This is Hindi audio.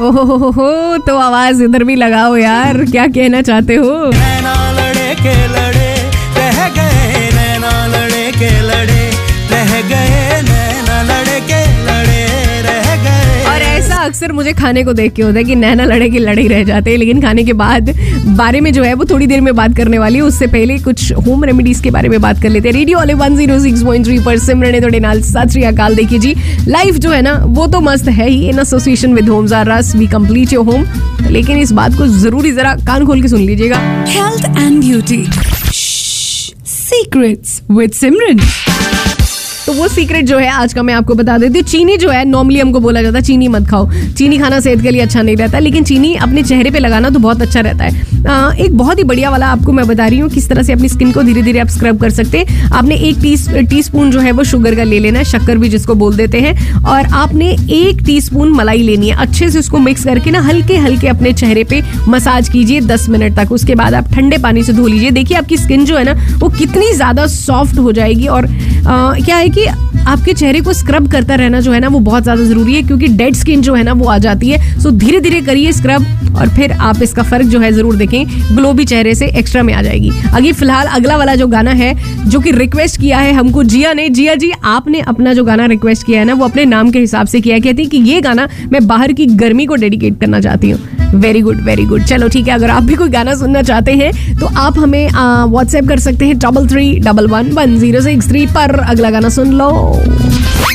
ओहो तो आवाज़ इधर भी लगाओ यार क्या कहना चाहते हो? अक्सर मुझे खाने को देख के होता है कि नैना लड़े के लड़े ही रह जाते हैं, लेकिन खाने के बाद बारे में जो है वो थोड़ी देर में बात करने वाली है उससे पहले कुछ होम रेमेडीज के बारे में बात कर लेते हैं रेडियो वाले 106.3 पर सिमरने थोड़े नाल सत श्री अकाल, देखिए जी लाइफ जो है ना, वो तो मस्त है ही in association with Homes R Us we complete your home लेकिन इस बात को ज़रूरी जरा कान खोल के सुन लीजिएगा and beauty. Shh. Secrets with Simran. तो वो सीक्रेट जो है आज का मैं आपको बता देती हूँ। चीनी जो है नॉर्मली हमको बोला जाता है चीनी मत खाओ। चीनी खाना सेहत के लिए अच्छा नहीं रहता लेकिन चीनी अपने चेहरे पे लगाना तो बहुत अच्छा रहता है। आ, एक बहुत ही बढ़िया वाला आपको मैं बता रही हूँ किस तरह से अपनी स्किन को धीरे धीरे आप स्क्रब कर सकते हैं। आपने एक टी टी स्पून जो है वो शुगर का ले लेना है शक्कर भी जिसको बोल देते हैं। और आपने एक टी मलाई लेनी है अच्छे से उसको मिक्स करके ना हल्के हल्के अपने चेहरे पे मसाज कीजिए दस मिनट तक। उसके बाद आप ठंडे पानी से धो लीजिए। देखिए आपकी स्किन जो है ना वो कितनी ज़्यादा सॉफ्ट हो जाएगी और क्या है कि आपके चेहरे को स्क्रब करता रहना जो है ना वो बहुत ज़्यादा ज़रूरी है, क्योंकि डेड स्किन जो है ना वो आ जाती है। सो धीरे धीरे करिए स्क्रब और फिर आप इसका फ़र्क जो है ज़रूर देखें। ग्लो भी चेहरे से एक्स्ट्रा में आ जाएगी। अभी फ़िलहाल अगला वाला जो गाना है, जो कि रिक्वेस्ट किया है हमको जिया ने। जिया जी, आपने अपना जो गाना रिक्वेस्ट किया है ना, वो अपने नाम के हिसाब से किया कहती है कि ये गाना मैं बाहर की गर्मी को डेडिकेट करना चाहती हूँ। वेरी गुड वेरी गुड चलो ठीक है, अगर आप भी कोई गाना सुनना चाहते हैं तो आप हमें व्हाट्सएप कर सकते हैं double three double one one zero six three पर। अगला गाना सुन लो। Show.